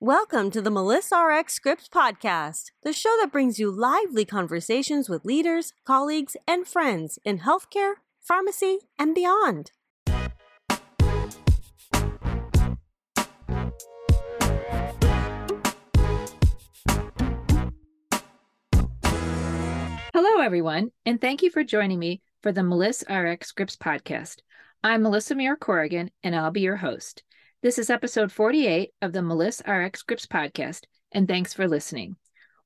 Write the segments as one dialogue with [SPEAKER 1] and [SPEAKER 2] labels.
[SPEAKER 1] Welcome to the Melissa RX Scripts podcast, the show that brings you lively conversations with leaders, colleagues, and friends in healthcare, pharmacy, and beyond.
[SPEAKER 2] Hello, everyone, and thank you for joining me for the Melissa RX Scripts podcast. I'm Melissa Murer Corrigan, and I'll be your host. This is episode 48 of the Melissa RX Scripts podcast, and thanks for listening.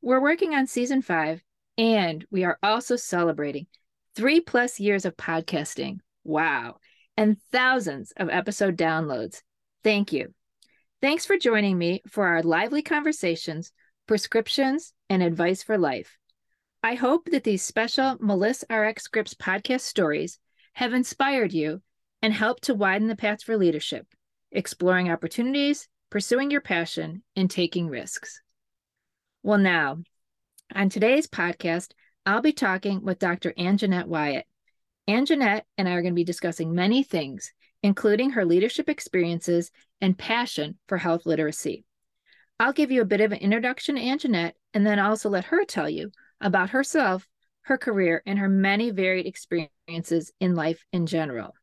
[SPEAKER 2] We're working on season five, and we are also celebrating three plus years of podcasting. Wow. And thousands of episode downloads. Thank you. Thanks for joining me for our lively conversations, prescriptions, and advice for life. I hope that these special Melissa RX Scripts podcast stories have inspired you and helped to widen the paths for leadership, exploring opportunities, pursuing your passion, and taking risks. Well, now, on today's podcast, I'll be talking with Dr. Anjanette Wyatt. Anjanette and I are going to be discussing many things, including her leadership experiences and passion for health literacy. I'll give you a bit of an introduction to Anjanette and then also let her tell you about herself, her career, and her many varied experiences in life in general.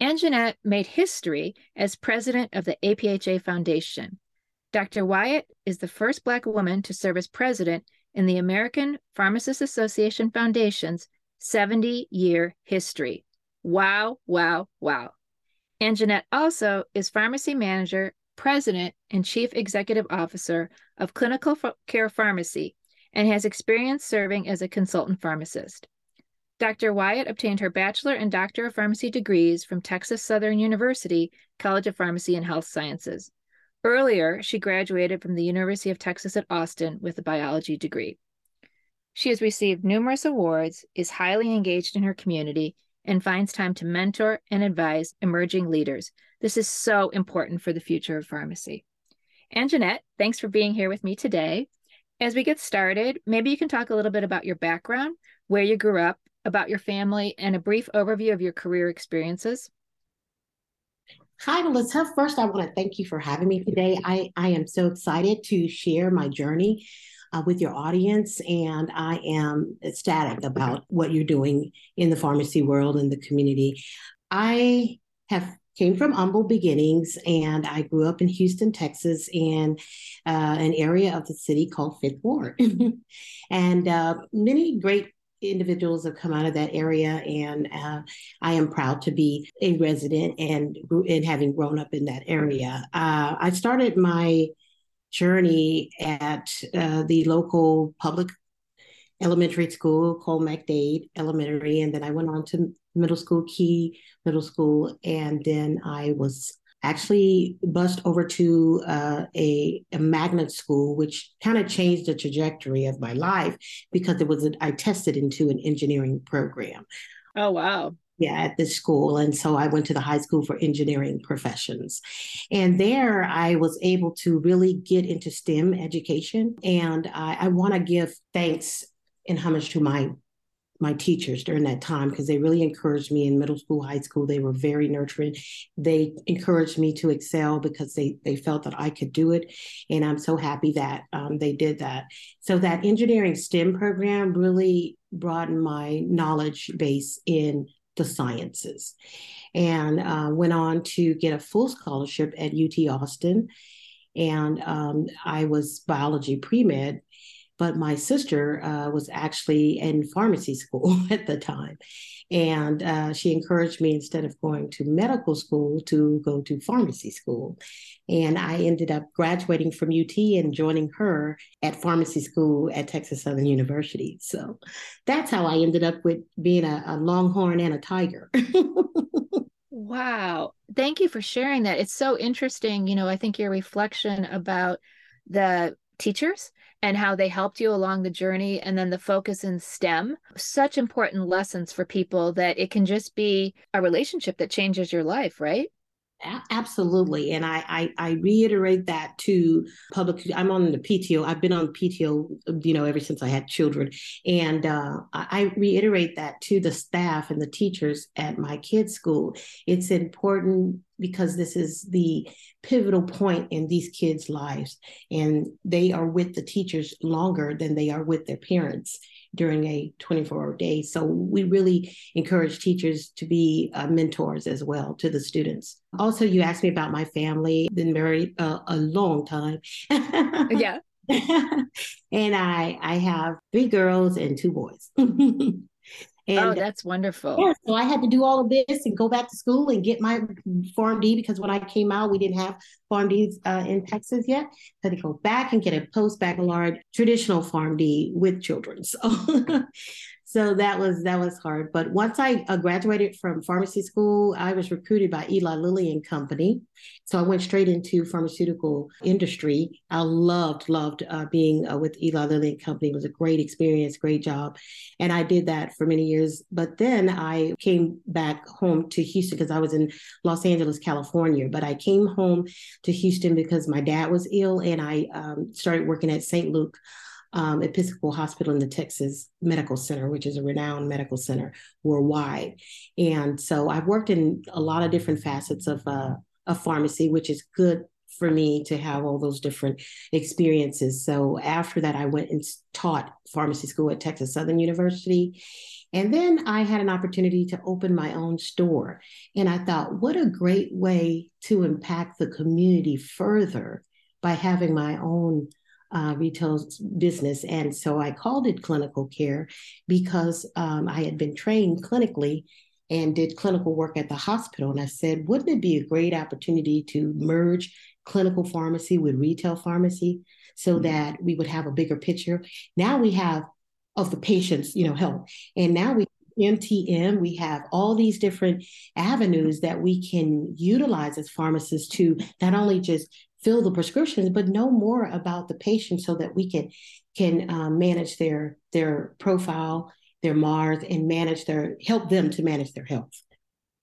[SPEAKER 2] Anjanette made history as president of the APHA Foundation. Dr. Wyatt is the first Black woman to serve as president in the American Pharmacists Association Foundation's 70 year history. Wow, wow, wow. Anjanette also is pharmacy manager, president, and chief executive officer of Clinical Care Pharmacy and has experience serving as a consultant pharmacist. Dr. Wyatt obtained her bachelor and doctor of pharmacy degrees from Texas Southern University College of Pharmacy and Health Sciences. Earlier, she graduated from the University of Texas at Austin with a biology degree. She has received numerous awards, is highly engaged in her community, and finds time to mentor and advise emerging leaders. This is so important for the future of pharmacy. Anjanette, thanks for being here with me today. As we get started, maybe you can talk a little bit about your background, where you grew up, about your family, and a brief overview of your career experiences.
[SPEAKER 3] Hi, Melissa. First, I want to thank you for having me today. I, I am so excited to share my journey uh, with your audience, and I am ecstatic about what you're doing in the pharmacy world and the community. I have came from humble beginnings and I grew up in Houston, Texas, in uh, an area of the city called Fifth Ward. and uh, many great individuals have come out of that area and uh, i am proud to be a resident and and having grown up in that area. Uh, i started my journey at uh, the local public elementary school called McDade Elementary, and then I went on to middle school, Key Middle School, and then I was actually bussed over to uh, a, a magnet school, which kind of changed the trajectory of my life because it was a, I tested into an engineering program.
[SPEAKER 2] Oh wow!
[SPEAKER 3] Yeah, at this school. And so I went to the high school for engineering professions. And there I was able to really get into STEM education. And I, I want to give thanks and homage to my my teachers during that time because they really encouraged me in middle school, high school. They were very nurturing. They encouraged me to excel because they they felt that I could do it, and I'm so happy that um, they did that. So that engineering STEM program really broadened my knowledge base in the sciences, and uh, went on to get a full scholarship at UT Austin, and um, I was biology pre med but my sister uh, was actually in pharmacy school at the time. And uh, she encouraged me instead of going to medical school to go to pharmacy school. And I ended up graduating from UT and joining her at pharmacy school at Texas Southern University. So that's how I ended up with being a, a longhorn and a tiger.
[SPEAKER 2] wow. Thank you for sharing that. It's so interesting. You know, I think your reflection about the teachers and how they helped you along the journey and then the focus in STEM. Such important lessons for people that it can just be a relationship that changes your life, right?
[SPEAKER 3] Absolutely. And I, I, I reiterate that to public. I'm on the PTO. I've been on PTO, you know, ever since I had children. And uh, I reiterate that to the staff and the teachers at my kids' school. It's important because this is the pivotal point in these kids' lives. And they are with the teachers longer than they are with their parents during a 24 hour day. So we really encourage teachers to be uh, mentors as well to the students. Also, you asked me about my family, been married uh, a long time.
[SPEAKER 2] yeah.
[SPEAKER 3] and I I have three girls and two boys.
[SPEAKER 2] Oh, and oh, that's wonderful.
[SPEAKER 3] Yeah, so I had to do all of this and go back to school and get my PharmD because when I came out, we didn't have PharmDs uh, in Texas yet. I had to go back and get a post baccalaureate traditional PharmD with children. So, so that was that was hard. But once I uh, graduated from pharmacy school, I was recruited by Eli Lilly and Company. So I went straight into pharmaceutical industry. I loved loved uh, being uh, with Eli Lilly and Company. It was a great experience, great job, and I did that for many years. But then I came back home to Houston because I was in Los Angeles, California. But I came home to Houston because my dad was ill, and I um, started working at St. Luke um, Episcopal Hospital in the Texas Medical Center, which is a renowned medical center worldwide. And so I've worked in a lot of different facets of, uh, of pharmacy, which is good for me to have all those different experiences. So after that, I went and taught pharmacy school at Texas Southern University. And then I had an opportunity to open my own store. And I thought, what a great way to impact the community further by having my own uh, retail business. And so I called it clinical care because um, I had been trained clinically and did clinical work at the hospital. And I said, wouldn't it be a great opportunity to merge clinical pharmacy with retail pharmacy so mm-hmm. that we would have a bigger picture? Now we have of the patient's, you know, health. And now we MTM, we have all these different avenues that we can utilize as pharmacists to not only just fill the prescriptions, but know more about the patient so that we can can um, manage their their profile, their MARS, and manage their help them to manage their health.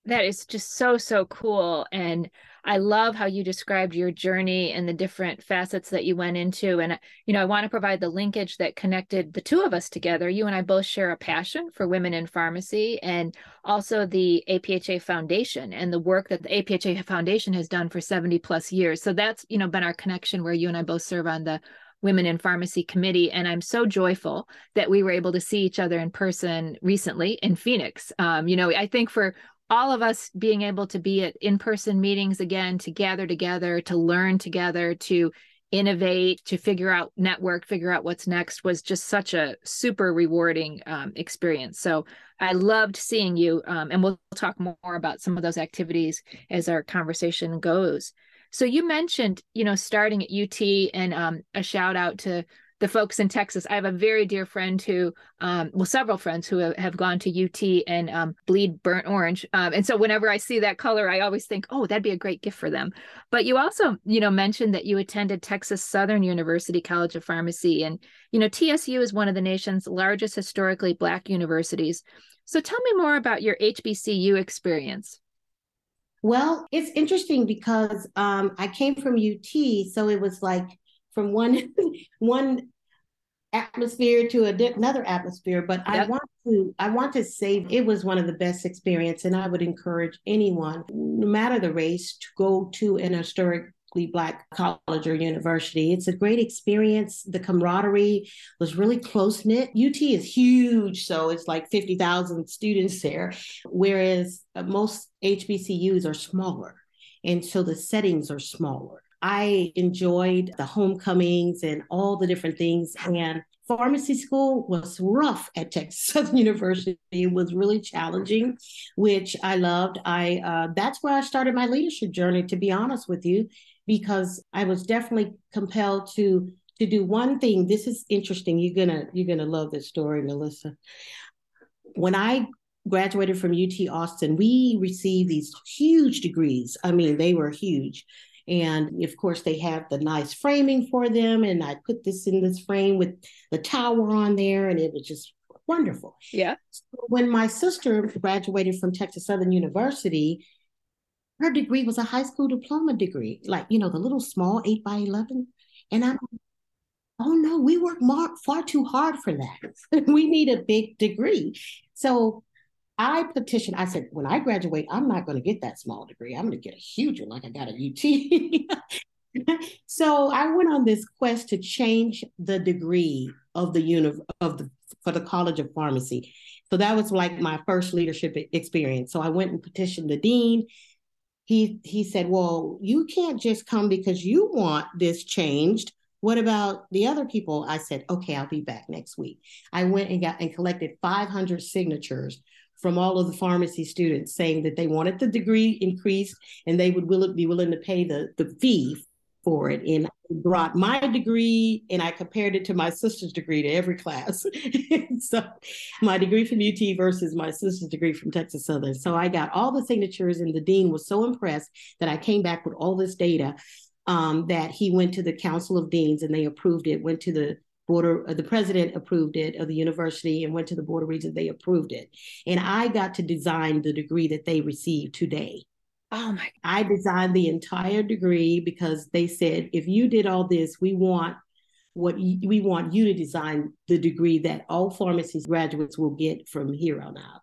[SPEAKER 2] That is just so so cool, and I love how you described your journey and the different facets that you went into. And, you know, I want to provide the linkage that connected the two of us together. You and I both share a passion for women in pharmacy and also the APHA Foundation and the work that the APHA Foundation has done for 70 plus years. So that's, you know, been our connection where you and I both serve on the Women in Pharmacy Committee. And I'm so joyful that we were able to see each other in person recently in Phoenix. Um, you know, I think for all of us being able to be at in-person meetings again to gather together to learn together to innovate to figure out network figure out what's next was just such a super rewarding um, experience. So i loved seeing you um, and we'll talk more about some of those activities as our conversation goes. So you mentioned you know starting at ut and um, a shout out to the folks in Texas. I have a very dear friend who, um, well, several friends who have, gone to UT and um, bleed burnt orange. Um, and so whenever I see that color, I always think, oh, that'd be a great gift for them. But you also, you know, mentioned that you attended Texas Southern University College of Pharmacy. And, you know, TSU is one of the nation's largest historically Black universities. So tell me more about your HBCU experience.
[SPEAKER 3] Well, it's interesting because um, I came from UT, so it was like from one one atmosphere to a, another atmosphere but yep. i want to i want to say it was one of the best experience and i would encourage anyone no matter the race to go to an historically black college or university. It's a great experience. The camaraderie was really close knit ut is huge so it's like 50,000 students there whereas uh, most hbcus are smaller and so the settings are smaller I enjoyed the homecomings and all the different things. And pharmacy school was rough at Texas Southern University. It was really challenging, which I loved. I uh, that's where I started my leadership journey. To be honest with you, because I was definitely compelled to to do one thing. This is interesting. You're gonna you're gonna love this story, Melissa. When I graduated from UT Austin, we received these huge degrees. I mean, they were huge. And of course, they have the nice framing for them. And I put this in this frame with the tower on there, and it was just wonderful.
[SPEAKER 2] Yeah.
[SPEAKER 3] So when my sister graduated from Texas Southern University, her degree was a high school diploma degree, like, you know, the little small 8 by 11. And I'm oh no, we work more, far too hard for that. we need a big degree. So I petitioned, I said, when I graduate, I'm not going to get that small degree. I'm going to get a huge one like I got at UT. so I went on this quest to change the degree of the uni- of the for the College of Pharmacy. So that was like my first leadership experience. So I went and petitioned the dean. He he said, "Well, you can't just come because you want this changed. What about the other people?" I said, "Okay, I'll be back next week." I went and got and collected 500 signatures from all of the pharmacy students saying that they wanted the degree increased and they would will, be willing to pay the, the fee for it. And I brought my degree and I compared it to my sister's degree to every class. so my degree from UT versus my sister's degree from Texas Southern. So I got all the signatures and the dean was so impressed that I came back with all this data um, that he went to the Council of Deans and they approved it, went to the board of, uh, the president approved it of the university and went to the board of regents they approved it and i got to design the degree that they received today
[SPEAKER 2] oh my
[SPEAKER 3] i designed the entire degree because they said if you did all this we want what you, we want you to design the degree that all pharmacy graduates will get from here on out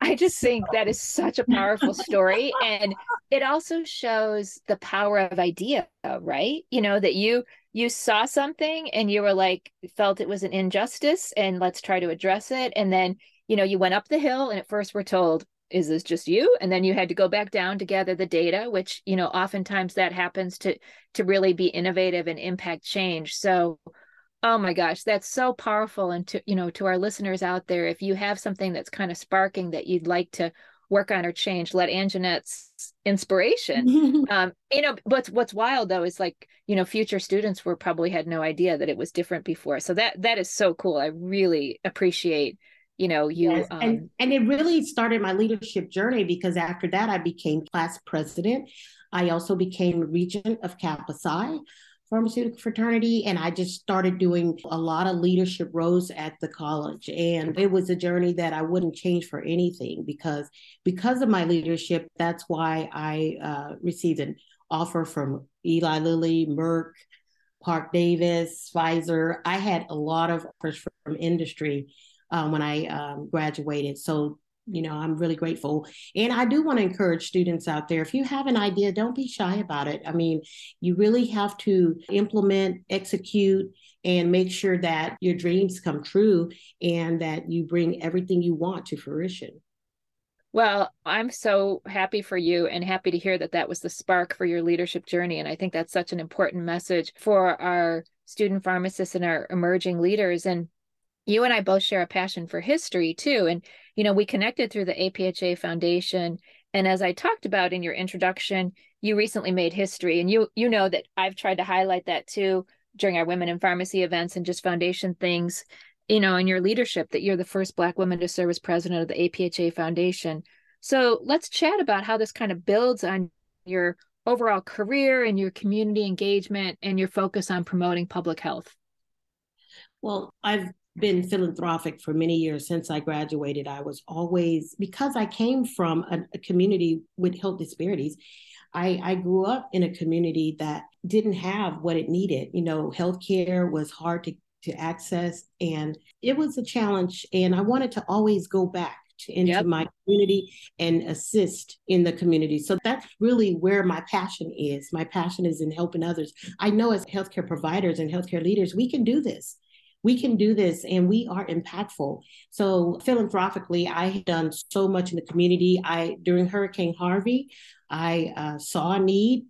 [SPEAKER 2] I just think that is such a powerful story. And it also shows the power of idea, right? You know, that you you saw something and you were like felt it was an injustice and let's try to address it. And then, you know, you went up the hill and at first we're told, is this just you? And then you had to go back down to gather the data, which, you know, oftentimes that happens to to really be innovative and impact change. So Oh my gosh, that's so powerful. And to, you know, to our listeners out there, if you have something that's kind of sparking that you'd like to work on or change, let Anjanette's inspiration. um, you know, what's what's wild though is like, you know, future students were probably had no idea that it was different before. So that that is so cool. I really appreciate you know you yes.
[SPEAKER 3] um, and, and it really started my leadership journey because after that i became class president i also became regent of kappa psi pharmaceutical fraternity and I just started doing a lot of leadership roles at the college and it was a journey that I wouldn't change for anything because because of my leadership that's why I uh, received an offer from Eli Lilly, Merck, Parke Davis, Pfizer. I had a lot of offers from industry um, when I um, graduated. So you know i'm really grateful and i do want to encourage students out there if you have an idea don't be shy about it i mean you really have to implement execute and make sure that your dreams come true and that you bring everything you want to fruition
[SPEAKER 2] well, I'm so happy for you and happy to hear that that was the spark for your leadership journey. And I think that's such an important message for our student pharmacists and our emerging leaders. And you and I both share a passion for history too. And you know, we connected through the APHA Foundation. And as I talked about in your introduction, you recently made history. And you you know that I've tried to highlight that too during our women in pharmacy events and just foundation things, you know, in your leadership that you're the first black woman to serve as president of the APHA Foundation. So let's chat about how this kind of builds on your overall career and your community engagement and your focus on promoting public health.
[SPEAKER 3] Well, I've been philanthropic for many years since I graduated. I was always, because I came from a, a community with health disparities, I, I, grew up in a community that didn't have what it needed. You know, healthcare was hard to, to access and it was a challenge. And I wanted to always go back to, into yep. my community and assist in the community. So that's really where my passion is. My passion is in helping others. I know as healthcare providers and healthcare leaders, we can do this we can do this and we are impactful. So philanthropically, I have done so much in the community. I during Hurricane Harvey, I uh, saw a need,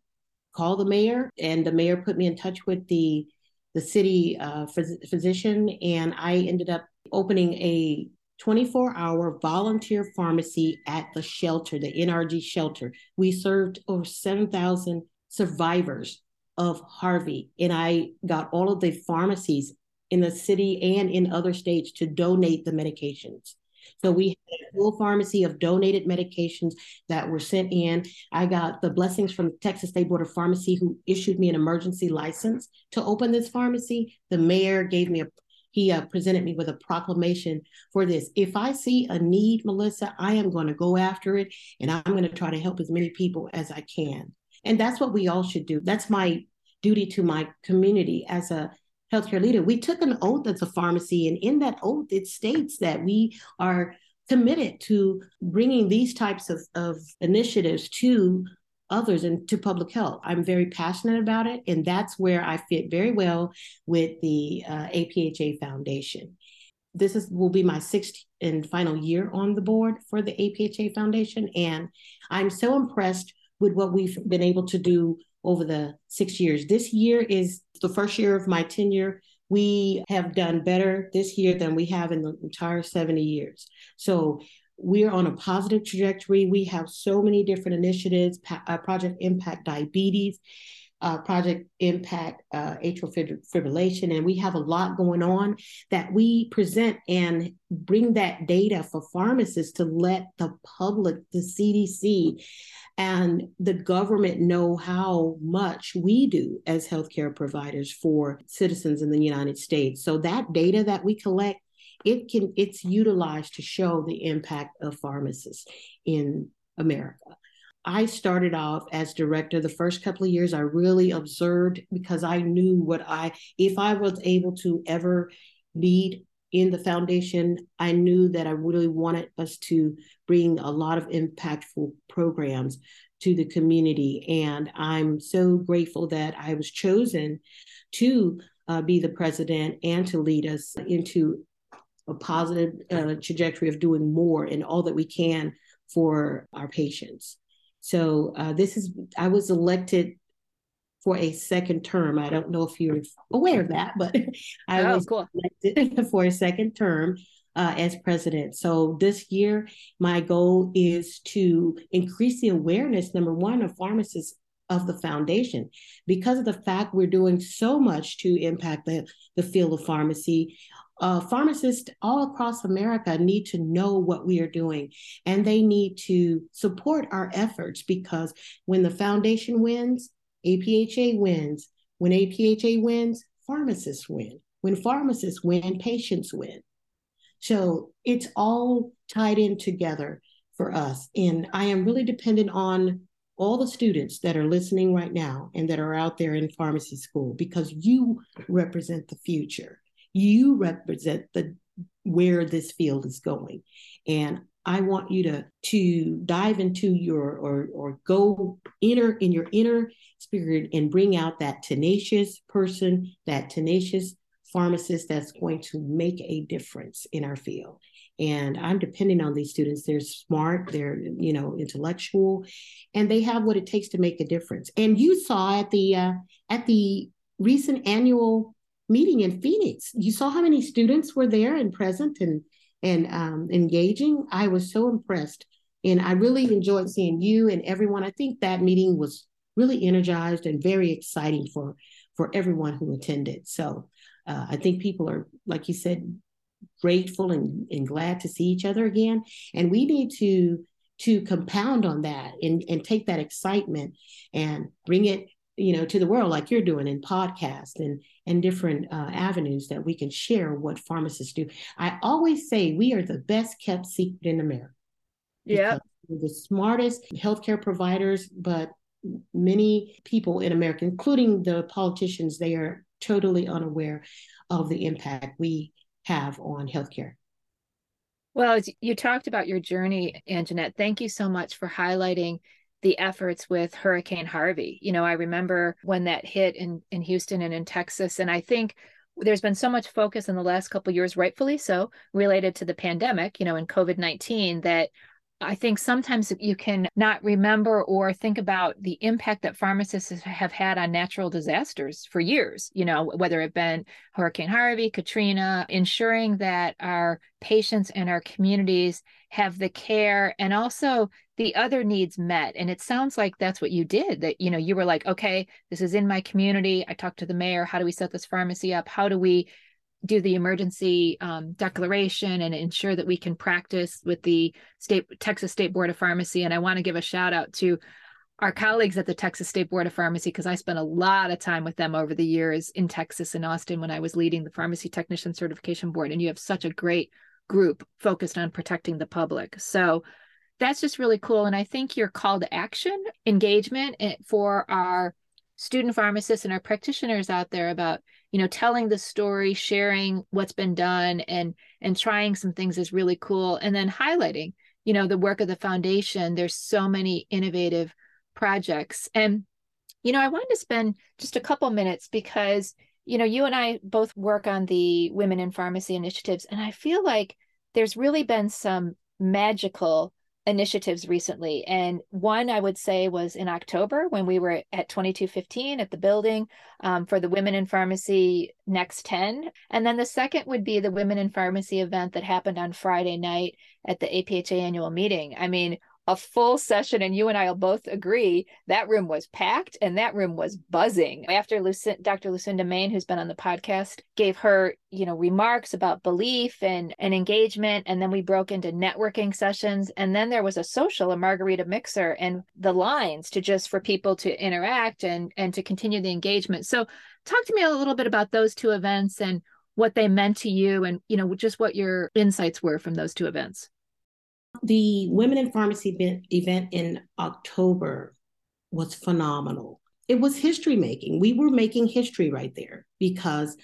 [SPEAKER 3] called the mayor, and the mayor put me in touch with the the city uh, phys- physician, and I ended up opening a 24 hour volunteer pharmacy at the shelter, the NRG shelter. We served over 7,000 survivors of Harvey, and I got all of the pharmacies in the city and in other states to donate the medications. So we had a full pharmacy of donated medications that were sent in. I got the blessings from the Texas State Board of Pharmacy, who issued me an emergency license to open this pharmacy. The mayor gave me a he uh, presented me with a proclamation for this. If I see a need, Melissa, I am going to go after it and I'm going to try to help as many people as I can. And that's what we all should do. That's my duty to my community as a healthcare leader, we took an oath as a pharmacy, and in that oath, it states that we are committed to bringing these types of, of initiatives to others and to public health. I'm very passionate about it, and that's where I fit very well with the uh, APHA Foundation. This is will be my sixth and final year on the board for the APHA Foundation, and I'm so impressed with what we've been able to do over the six years. This year is the first year of my tenure. We have done better this year than we have in the entire 70 years. So we're on a positive trajectory. We have so many different initiatives, uh, Project Impact Diabetes, uh, Project Impact uh, Atrial Fibrillation, and we have a lot going on that we present and bring that data for pharmacists to let the public, the CDC, and the government know how much we do as healthcare providers for citizens in the United States. So that data that we collect it can it's utilized to show the impact of pharmacists in America. I started off as director the first couple of years I really observed because I knew what I if I was able to ever lead in the foundation I knew that I really wanted us to bring a lot of impactful programs to the community and I'm so grateful that I was chosen to uh, be the president and to lead us into a positive uh, trajectory of doing more and all that we can for our patients. So uh, this is I was elected for a second term. I don't know if you're aware of that, but I oh, was cool. elected for a second term uh, as president. So this year, my goal is to increase the awareness, number one, of pharmacists of the foundation because of the fact we're doing so much to impact the, the field of pharmacy uh, pharmacists all across America need to know what we are doing and they need to support our efforts because when the foundation wins, APHA wins. When APHA wins, pharmacists win. When pharmacists win, patients win. So it's all tied in together for us. And I am really dependent on all the students that are listening right now and that are out there in pharmacy school because you represent the future you represent the where this field is going and i want you to to dive into your or or go inner in your inner spirit and bring out that tenacious person that tenacious pharmacist that's going to make a difference in our field and i'm depending on these students they're smart they're you know intellectual and they have what it takes to make a difference and you saw at the uh, at the recent annual meeting in Phoenix. You saw how many students were there and present and and um, engaging. I was so impressed, and I really enjoyed seeing you and everyone. I think that meeting was really energized and very exciting for for everyone who attended. So uh, I think people are, like you said, grateful and, and glad to see each other again. And we need to to compound on that and, and take that excitement and bring it you know to the world like you're doing in podcasts and and different uh, avenues that we can share what pharmacists do. I always say we are the best kept secret in america.
[SPEAKER 2] Yeah.
[SPEAKER 3] The smartest healthcare providers but many people in america including the politicians they are totally unaware of the impact we have on healthcare.
[SPEAKER 2] Well you talked about your journey anjanette. Thank you so much for highlighting the efforts with Hurricane Harvey. You know, I remember when that hit in in Houston and in Texas, and I think there's been so much focus in the last couple years, rightfully so, related to the pandemic. You know, in COVID nineteen, that I think sometimes you can not remember or think about the impact that pharmacists have had on natural disasters for years, you know, whether it been Hurricane Harvey, Katrina, ensuring that our patients and our communities have the care and also the other needs met and it sounds like that's what you did that you know you were like okay this is in my community i talked to the mayor how do we set this pharmacy up how do we do the emergency um, declaration and ensure that we can practice with the state texas state board of pharmacy and i want to give a shout out to our colleagues at the texas state board of pharmacy because i spent a lot of time with them over the years in texas and austin when i was leading the pharmacy technician certification board and you have such a great group focused on protecting the public. So that's just really cool. And I think your call to action engagement eh, for our student pharmacists and our practitioners out there about you know telling the story sharing what's been done and and trying some things is really cool. And then highlighting you know the work of the foundation. There's so many innovative projects. And you know i wanted to spend just a couple minutes because you know you and i both work on the women in pharmacy initiatives and i feel like there's really been some magical initiatives recently. And one I would say was in October when we were at 2215 at the building um, for the Women in Pharmacy Next 10. And then the second would be the Women in Pharmacy event that happened on Friday night at the APHA annual meeting. I mean, a full session and you and I'll both agree that room was packed and that room was buzzing. After Dr. Lucinda Maine who's been on the podcast, gave her, you know, remarks about belief and, and engagement. And then we broke into networking sessions. And then there was a social, a margarita mixer and the lines to just for people to interact and, and to continue the engagement. So talk to me a little bit about those two events and what they meant to you and, you know, just what your insights were from those two events.
[SPEAKER 3] The Women in Pharmacy event in October was phenomenal. It was history making. We were making history right there because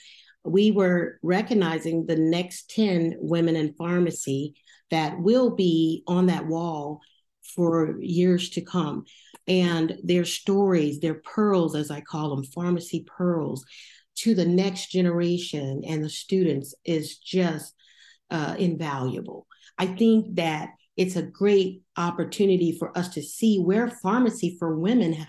[SPEAKER 3] we were recognizing the next 10 women in pharmacy that will be on that wall for years to come. And their stories, their pearls, as I call them, pharmacy pearls, to the next generation and the students is just uh, invaluable. I think that it's a great opportunity for us to see where pharmacy for women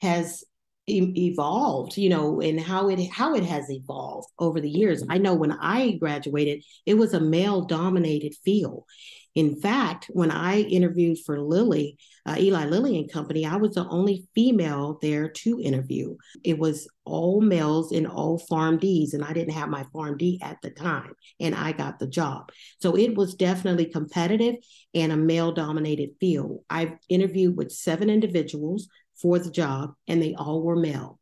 [SPEAKER 3] has evolved you know and how it how it has evolved over the years. I know when i graduated it was a male dominated field in fact, when I interviewed for Lilly, uh, Eli Lilly and Company, I was the only female there to interview. It was all males in all PharmDs, and I didn't have my PharmD at the time, and I got the job. So it was definitely competitive and a male dominated field. I've interviewed with seven individuals for the job, and they all were male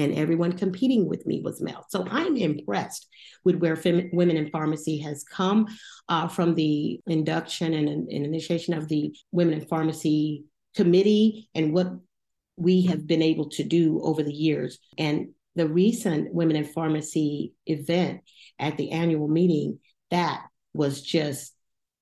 [SPEAKER 3] and everyone competing with me was male. So I'm impressed with where fem- women in pharmacy has come uh, from the induction and, and initiation of the Women in Pharmacy Committee and what we have been able to do over the years. And the recent Women in Pharmacy event at the annual meeting, that was just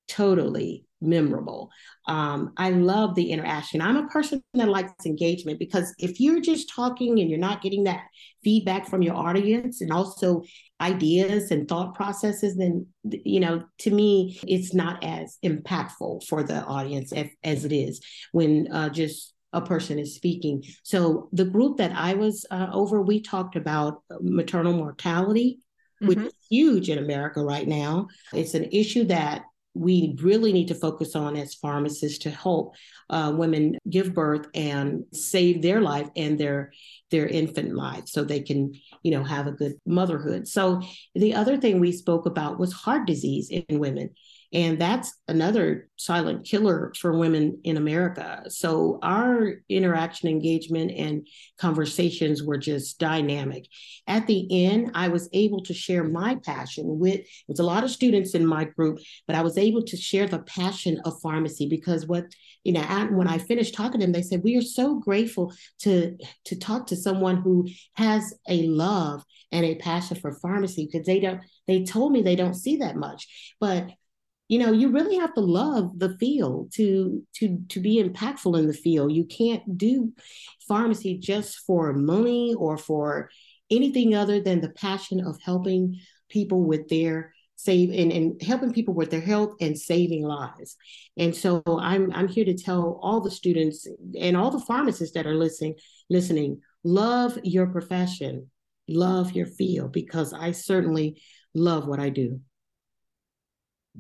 [SPEAKER 3] totally memorable. Um, I love the interaction. I'm a person that likes engagement because if you're just talking and you're not getting that feedback from your audience and also ideas and thought processes, then you know, to me, it's not as impactful for the audience as, as it is when uh, just a person is speaking. So the group that I was uh, over, we talked about maternal mortality. Mm-hmm. Which is huge in America right now. It's an issue that we really need to focus on as pharmacists to help uh, women give birth and save their life and their their infant life so they can you know have a good motherhood so the other thing we spoke about was heart disease in women and that's another silent killer for women in America. So our interaction, engagement, and conversations were just dynamic. At the end, I was able to share my passion with, it was a lot of students in my group, but I was able to share the passion of pharmacy because what, you know, when I finished talking to them, they said, we are so grateful to, to talk to someone who has a love and a passion for pharmacy because they don't, they told me they don't see that much. But you know you really have to love the field to to to be impactful in the field you can't do pharmacy just for money or for anything other than the passion of helping people with their save and, and helping people with their health and saving lives and so i'm i'm here to tell all the students and all the pharmacists that are listening listening love your profession love your field because i certainly love what i do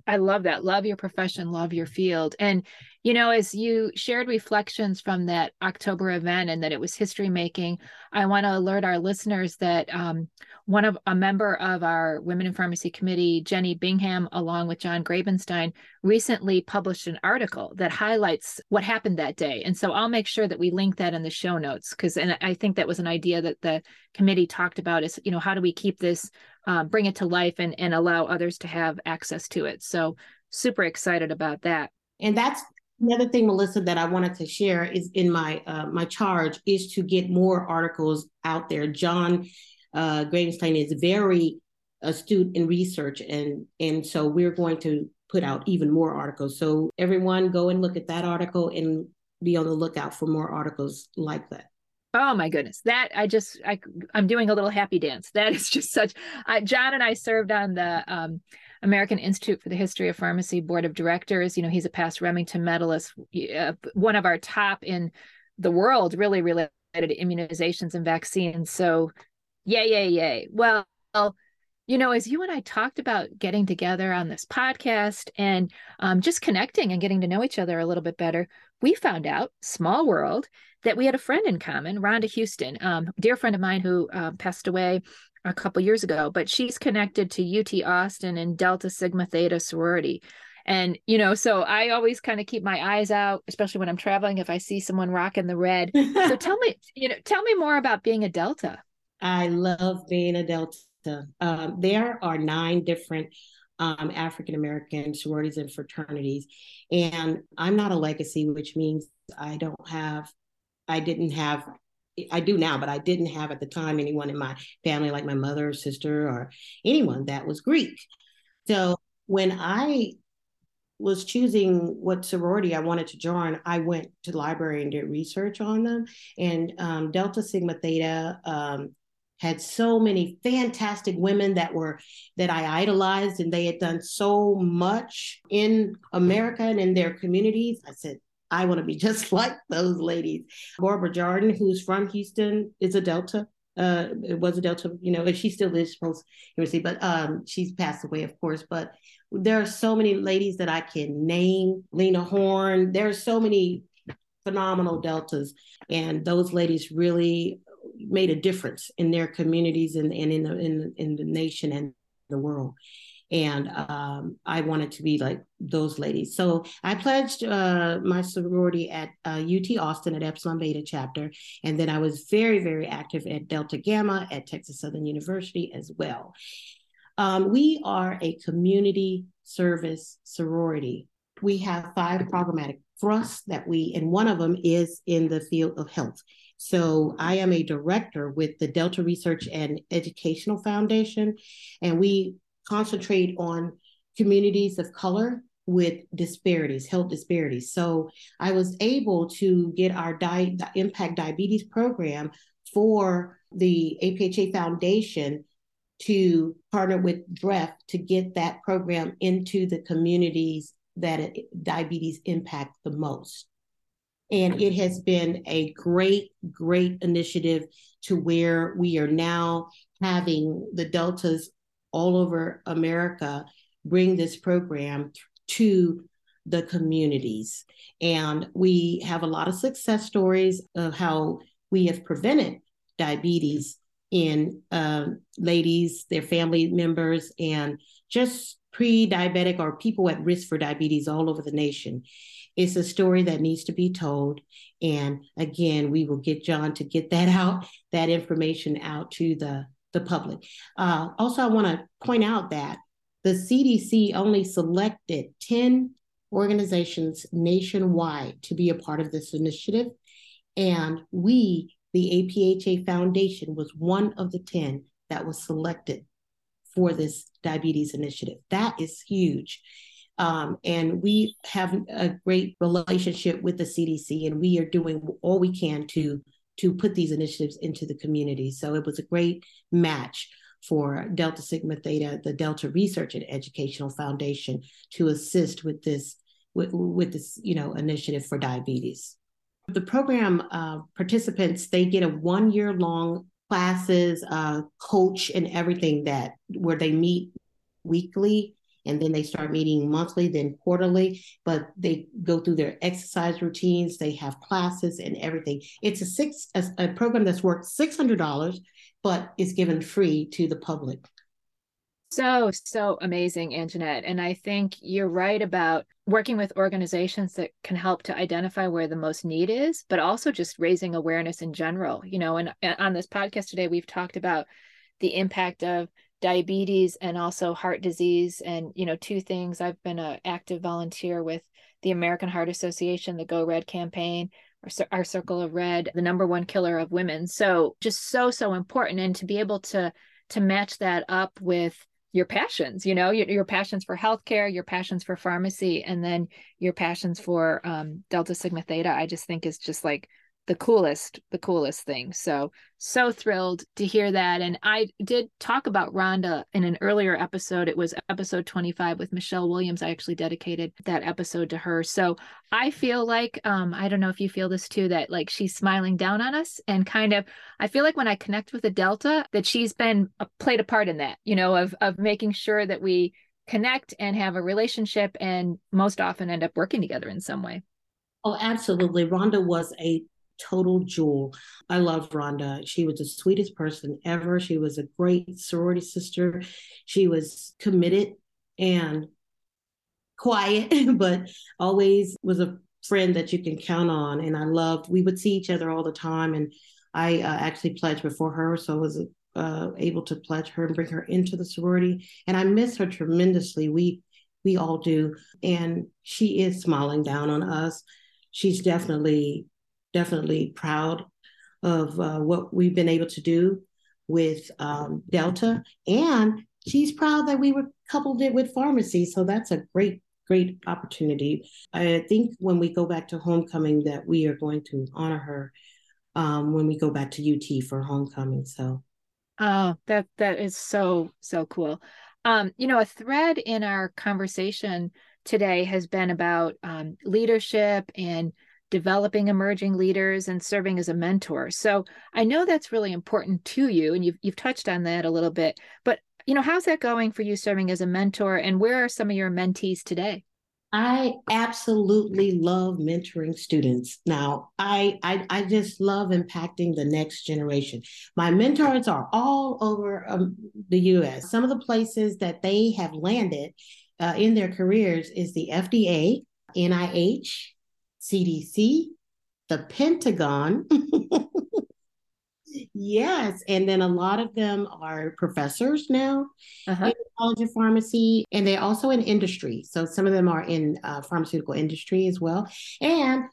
[SPEAKER 2] I love that. Love your profession, love your field. And, you know, as you shared reflections from that October event and that it was history making, I want to alert our listeners that um, one of a member of our Women in Pharmacy Committee, Jenny Bingham, along with John Grabenstein, recently published an article that highlights what happened that day. And so I'll make sure that we link that in the show notes because, and I think that was an idea that the committee talked about is, you know, how do we keep this uh, bring it to life and, and allow others to have access to it. So super excited about that.
[SPEAKER 3] And that's Another thing, Melissa, that I wanted to share is in my uh, my charge is to get more articles out there. John uh, Grabenstein is very astute in research, and and so we're going to put out even more articles. So everyone, go and look at that article and be on the lookout for more articles like that.
[SPEAKER 2] Oh my goodness, that I just I I'm doing a little happy dance. That is just such. John and I served on the um, American Institute for the History of Pharmacy Board of Directors. You know, he's a past Remington medalist, uh, one of our top in the world, really related to immunizations and vaccines. So, yay, yay, yay. Well, you know, as you and I talked about getting together on this podcast and um, just connecting and getting to know each other a little bit better, we found out, small world, that we had a friend in common, Rhonda Houston, um, dear friend of mine who uh, passed away a couple years ago, but she's connected to UT Austin and Delta Sigma Theta sorority. And, you know, so I always kind of keep my eyes out, especially when I'm traveling, if I see someone rocking the red. so tell me, you know, tell me more about being a Delta.
[SPEAKER 3] I love being a Delta. Um, there are nine different um, African American sororities and fraternities. And I'm not a legacy, which means I don't have, I didn't have I do now, but I didn't have at the time anyone in my family, like my mother or sister or anyone that was Greek. So when I was choosing what sorority I wanted to join, I went to the library and did research on them. And um, Delta Sigma Theta um, had so many fantastic women that were that I idolized, and they had done so much in America and in their communities. I said, I want to be just like those ladies. Barbara Jordan, who's from Houston, is a Delta. Uh, it was a Delta, you know, and she still is post university, but um, she's passed away, of course. But there are so many ladies that I can name. Lena Horne. There are so many phenomenal Deltas, and those ladies really made a difference in their communities and, and in the in, in the nation and the world and um, I wanted to be like those ladies. So I pledged uh, my sorority at uh, UT Austin at Epsilon Beta chapter, and then I was very, very active at Delta Gamma at Texas Southern University as well. Um, we are a community service sorority. We have five programmatic thrusts that we, and one of them is in the field of health. So I am a director with the Delta Research and Educational Foundation, and we concentrate on communities of color with disparities, health disparities. So I was able to get our di- Impact Diabetes program for the APHA Foundation to partner with DREF to get that program into the communities that it, diabetes impact the most. And it has been a great, great initiative to where we are now having the deltas all over America bring this program to the communities. And we have a lot of success stories of how we have prevented diabetes in uh, ladies, their family members, and just pre diabetic or people at risk for diabetes all over the nation. It's a story that needs to be told. And again, we will get John to get that out, that information out to the the public. Uh, also, I want to point out that the CDC only selected 10 organizations nationwide to be a part of this initiative. And we, the APHA Foundation, was one of the 10 that was selected for this diabetes initiative. That is huge. Um, and we have a great relationship with the CDC, and we are doing all we can to to put these initiatives into the community. So it was a great match for Delta Sigma Theta, the Delta Research and Educational Foundation, to assist with this with, with this you know initiative for diabetes. The program uh, participants they get a one year long classes, uh, coach, and everything that where they meet weekly and then they start meeting monthly, then quarterly. But they go through their exercise routines. They have classes and everything. It's a six a, a program that's worth six hundred dollars, but is given free to the public.
[SPEAKER 2] So, so amazing, Anjanette. And I think you're right about working with organizations that can help to identify where the most need is, but also just raising awareness in general. You know, and on this podcast today, we've talked about the impact of diabetes and also heart disease and you know two things i've been an active volunteer with the American Heart Association, the Go Red campaign, our, Circle of Red, the number one killer of women. So just so so important, and to be able to to match that up with your passions you know your, your passions for healthcare your passions for pharmacy and then your passions for um, delta sigma theta i just think is just like the coolest the coolest thing. So so thrilled to hear that. And i did talk about rhonda in an earlier episode. It was episode 25 with michelle williams. I actually dedicated that episode to her. So i feel like um i don't know if you feel this too that like she's smiling down on us and kind of i feel like when i connect with a delta that she's been uh, played a part in that you know of of making sure that we connect and have a relationship and most often end up working together in some way.
[SPEAKER 3] Oh, absolutely. Rhonda was a total jewel. I love Rhonda. She was the sweetest person ever. She was a great sorority sister. She was committed and quiet, but always was a friend that you can count on. And I loved, we would see each other all the time. And I uh, actually pledged before her. So I was uh, able to pledge her and bring her into the sorority. And I miss her tremendously. We, we all do. And she is smiling down on us. She's definitely definitely proud of uh, what we've been able to do with um, Delta. And she's proud that we were coupled it with pharmacy. So that's a great, great opportunity. I think when we go back to homecoming, that we are going to honor her um, when we go back to UT for homecoming. So.
[SPEAKER 2] Oh, that that is so so cool. Um, you know, a thread in our conversation today has been about um, leadership and developing emerging leaders and serving as a mentor. So I know that's really important to you and you've you've touched on that a little bit. But you know, how's that going for you serving as a mentor and where are some of your mentees today?
[SPEAKER 3] I absolutely love mentoring students. Now, I, I, I just love impacting the next generation. My mentors are all over um, the U.S. Some of the places that they have landed uh, in their careers is the FDA, NIH, CDC, the Pentagon. yes. And then a lot of them are professors now uh-huh. in the College of Pharmacy, and they're also in industry. So some of them are in uh, pharmaceutical industry as well. And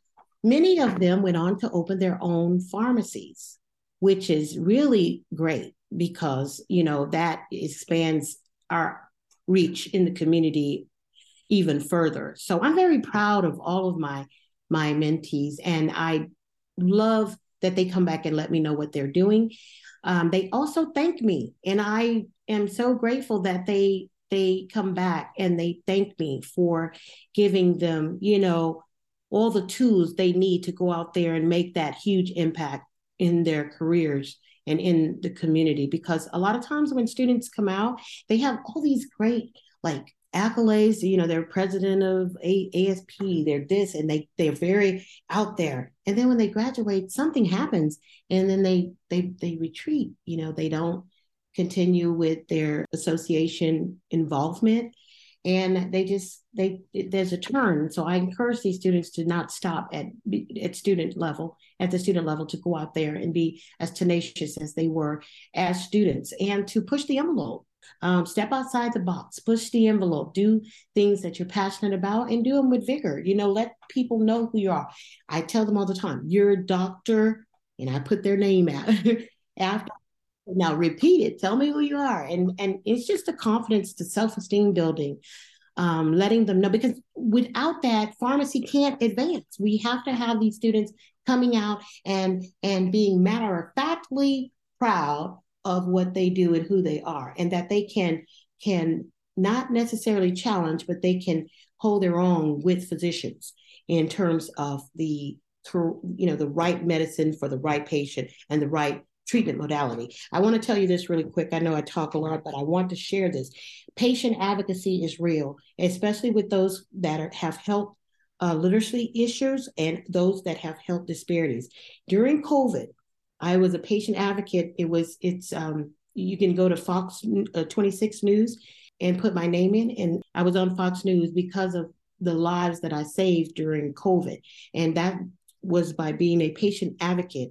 [SPEAKER 3] many of them went on to open their own pharmacies, which is really great because, you know, that expands our reach in the community even further. So I'm very proud of all of my my mentees. And I love that they come back and let me know what they're doing. Um, they also thank me, and I am so grateful that they they come back and they thank me for giving them, you know, all the tools they need to go out there and make that huge impact in their careers and in the community. Because a lot of times when students come out, they have all these great like accolades you know they're president of A- asp they're this and they they're very out there. And then when they graduate something happens and then they they they retreat you know they don't continue with their association involvement. And they just they there's a turn. So i encourage these students to not stop at at student level at the student level to go out there and be as tenacious as they were as students and to push the envelope um, step outside the box, push the envelope, do things that you're passionate about, and do them with vigor. You know, let people know who you are. I tell them all the time, you're a doctor, and I put their name out after. Now repeat it. Tell me who you are, and and it's just a confidence, the self esteem building. Um, letting them know because without that pharmacy can't advance we have to have these students coming out and and being matter of factly proud of what they do and who they are and that they can can not necessarily challenge but they can hold their own with physicians in terms of the you know the right medicine for the right patient and the right treatment modality. I want to tell you this really quick. I know I talk a lot, but I want to share this. Patient advocacy is real, especially with those that are, have health uh, literacy issues and those that have health disparities. During COVID, I was a patient advocate. It was it's um, you can go to Fox uh, 26 News and put my name in, and I was on Fox News because of the lives that I saved during COVID, and that was by being a patient advocate.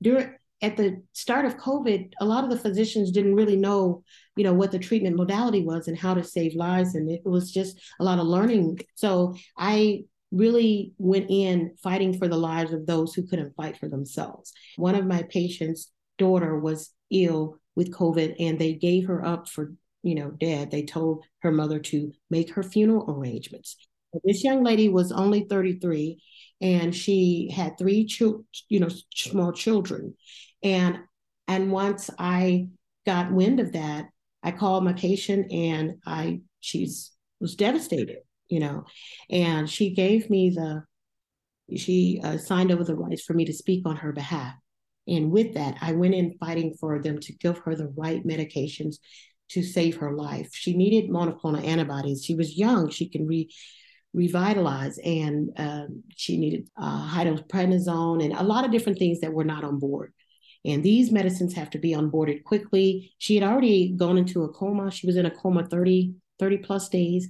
[SPEAKER 3] During at the start of COVID, a lot of the physicians didn't really know, you know, what the treatment modality was and how to save lives, and it was just a lot of learning. So I really went in fighting for the lives of those who couldn't fight for themselves. One of my patients' daughter was ill with COVID and they gave her up for, you know, dead. They told her mother to make her funeral arrangements. This young lady was only 33 and she had three children, you know, small children. And and once I got wind of that, I called my patient and I she's was devastated, you know, and she gave me the she uh, signed over the rights for me to speak on her behalf. And with that, I went in fighting for them to give her the right medications to save her life. She needed monoclonal antibodies. She was young. She can re revitalize and um, she needed uh, hydroprednisone and a lot of different things that were not on board and these medicines have to be onboarded quickly she had already gone into a coma she was in a coma 30 30 plus days.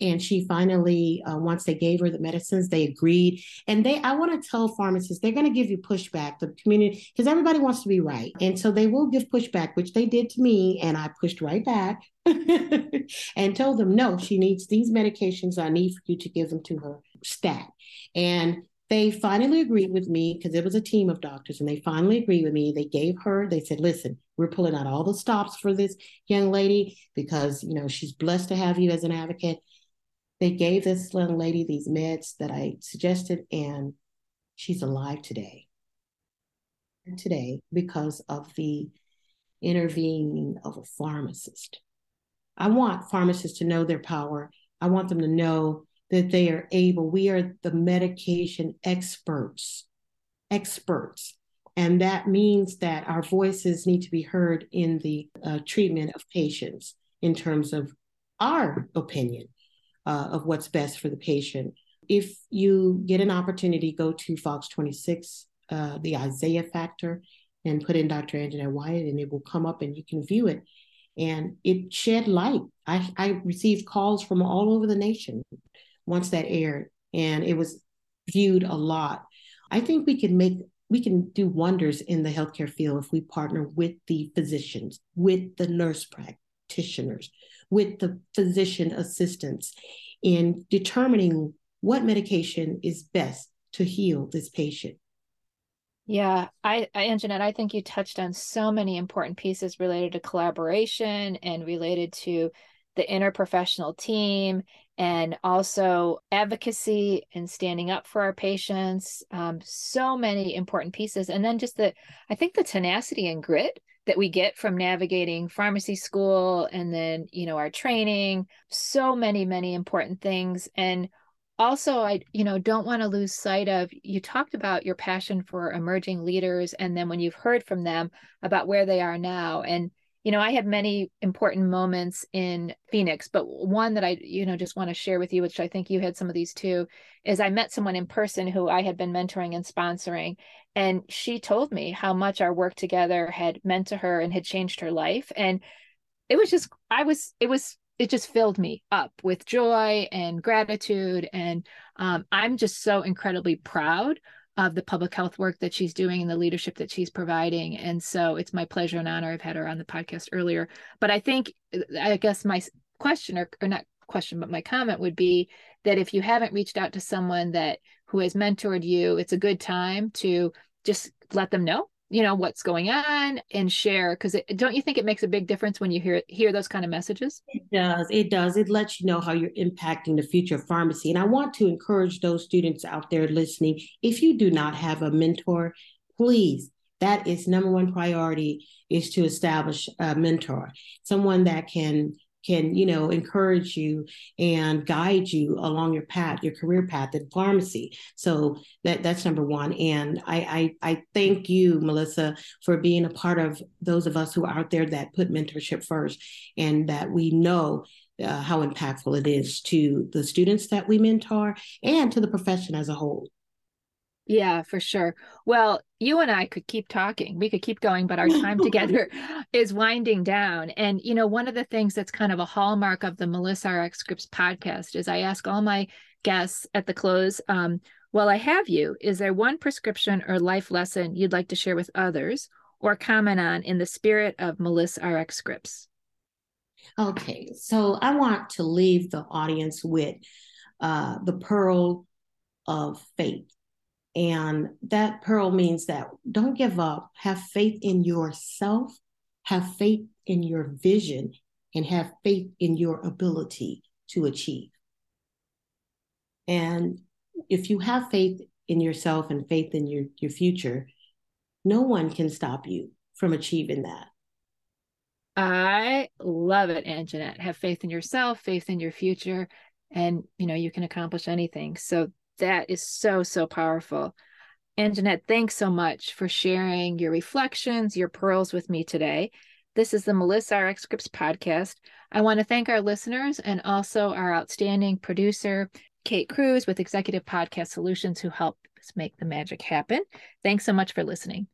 [SPEAKER 3] And she finally, uh, once they gave her the medicines, they agreed. And they, I want to tell pharmacists, they're going to give you pushback, the community, because everybody wants to be right. And so they will give pushback, which they did to me. And I pushed right back and told them, no, she needs these medications. I need for you to give them to her stat. And they finally agreed with me because it was a team of doctors and they finally agreed with me. They gave her, they said, listen, we're pulling out all the stops for this young lady because, you know, she's blessed to have you as an advocate. They gave this young lady these meds that I suggested, and she's alive today. Today, because of the intervening of a pharmacist. I want pharmacists to know their power. I want them to know that they are able. We are the medication experts, experts. And that means that our voices need to be heard in the uh, treatment of patients in terms of our opinion uh, of what's best for the patient. If you get an opportunity, go to Fox 26, uh, the Isiah Factor, and put in Dr. Anjanette Wyatt, and it will come up and you can view it. And it shed light. I, I received calls from all over the nation once that aired, and it was viewed a lot. I think we can make we can do wonders in the healthcare field if we partner with the physicians, with the nurse practitioners, with the physician assistants in determining what medication is best to heal this patient.
[SPEAKER 2] Yeah, I, I, Anjanette, I think you touched on so many important pieces related to collaboration and related to the interprofessional team and also advocacy and standing up for our patients um, so many important pieces. And then just the i think the tenacity and grit that we get from navigating pharmacy school and then you know our training so many many important things. And also i you know don't want to lose sight of you talked about your passion for emerging leaders and then when you've heard from them about where they are now and you know, I had many important moments in Phoenix, but one that I, you know, just want to share with you, which I think you had some of these too, is I met someone in person who I had been mentoring and sponsoring. And she told me how much our work together had meant to her and had changed her life. And it was just, I was, it was, it just filled me up with joy and gratitude. And um, I'm just so incredibly proud of the public health work that she's doing and the leadership that she's providing. And so it's my pleasure and honor. I've had her on the podcast earlier. But I think, uh, I guess my question, or, or not question, but my comment would be that if you haven't reached out to someone that who has mentored you, it's a good time to just let them know you know what's going on and share because don't you think it makes a big difference when you hear hear those kind of messages?
[SPEAKER 3] It does it does. It lets you know how you're impacting the future of pharmacy. And i want to encourage those students out there listening if you do not have a mentor please that is number one priority is to establish a mentor someone that can can you know encourage you and guide you along your path your career path in pharmacy. So that that's number one. And I, I i thank you melissa for being a part of those of us who are out there that put mentorship first and that we know uh, how impactful it is to the students that we mentor and to the profession as a whole
[SPEAKER 2] yeah, for sure. Well, you and I could keep talking. We could keep going, but our time together is winding down. And, you know, one of the things that's kind of a hallmark of the Melissa RX Scripts podcast is I ask all my guests at the close, um, well, I have you, is there one prescription or life lesson you'd like to share with others or comment on in the spirit of Melissa RX Scripts?
[SPEAKER 3] Okay, so I want to leave the audience with uh, the pearl of faith. And that pearl means that don't give up, have faith in yourself, have faith in your vision, and have faith in your ability to achieve. And if you have faith in yourself and faith in your, your future, no one can stop you from achieving that.
[SPEAKER 2] I love it, Anjanette. Have faith in yourself, faith in your future, and you know you can accomplish anything. So that is so so powerful. Anjanette, thanks so much for sharing your reflections, your pearls with me today. This is the Melissa RX Scripts podcast. I want to thank our listeners and also our outstanding producer, Kate Cruz with Executive Podcast Solutions, who helped us make the magic happen. Thanks so much for listening.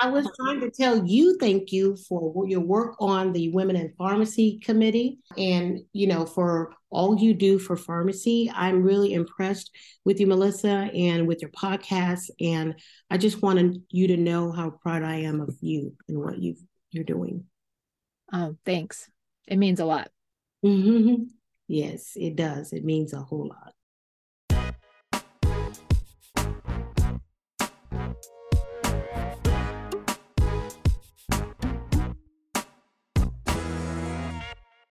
[SPEAKER 3] I was trying to tell you thank you for your work on the Women in Pharmacy Committee and, you know, for all you do for pharmacy. I'm really impressed with you, Melissa, and with your podcast. And I just wanted you to know how proud I am of you and what you you're doing.
[SPEAKER 2] Oh, thanks. It means a lot.
[SPEAKER 3] Mm-hmm. Yes, it does. It means a whole lot.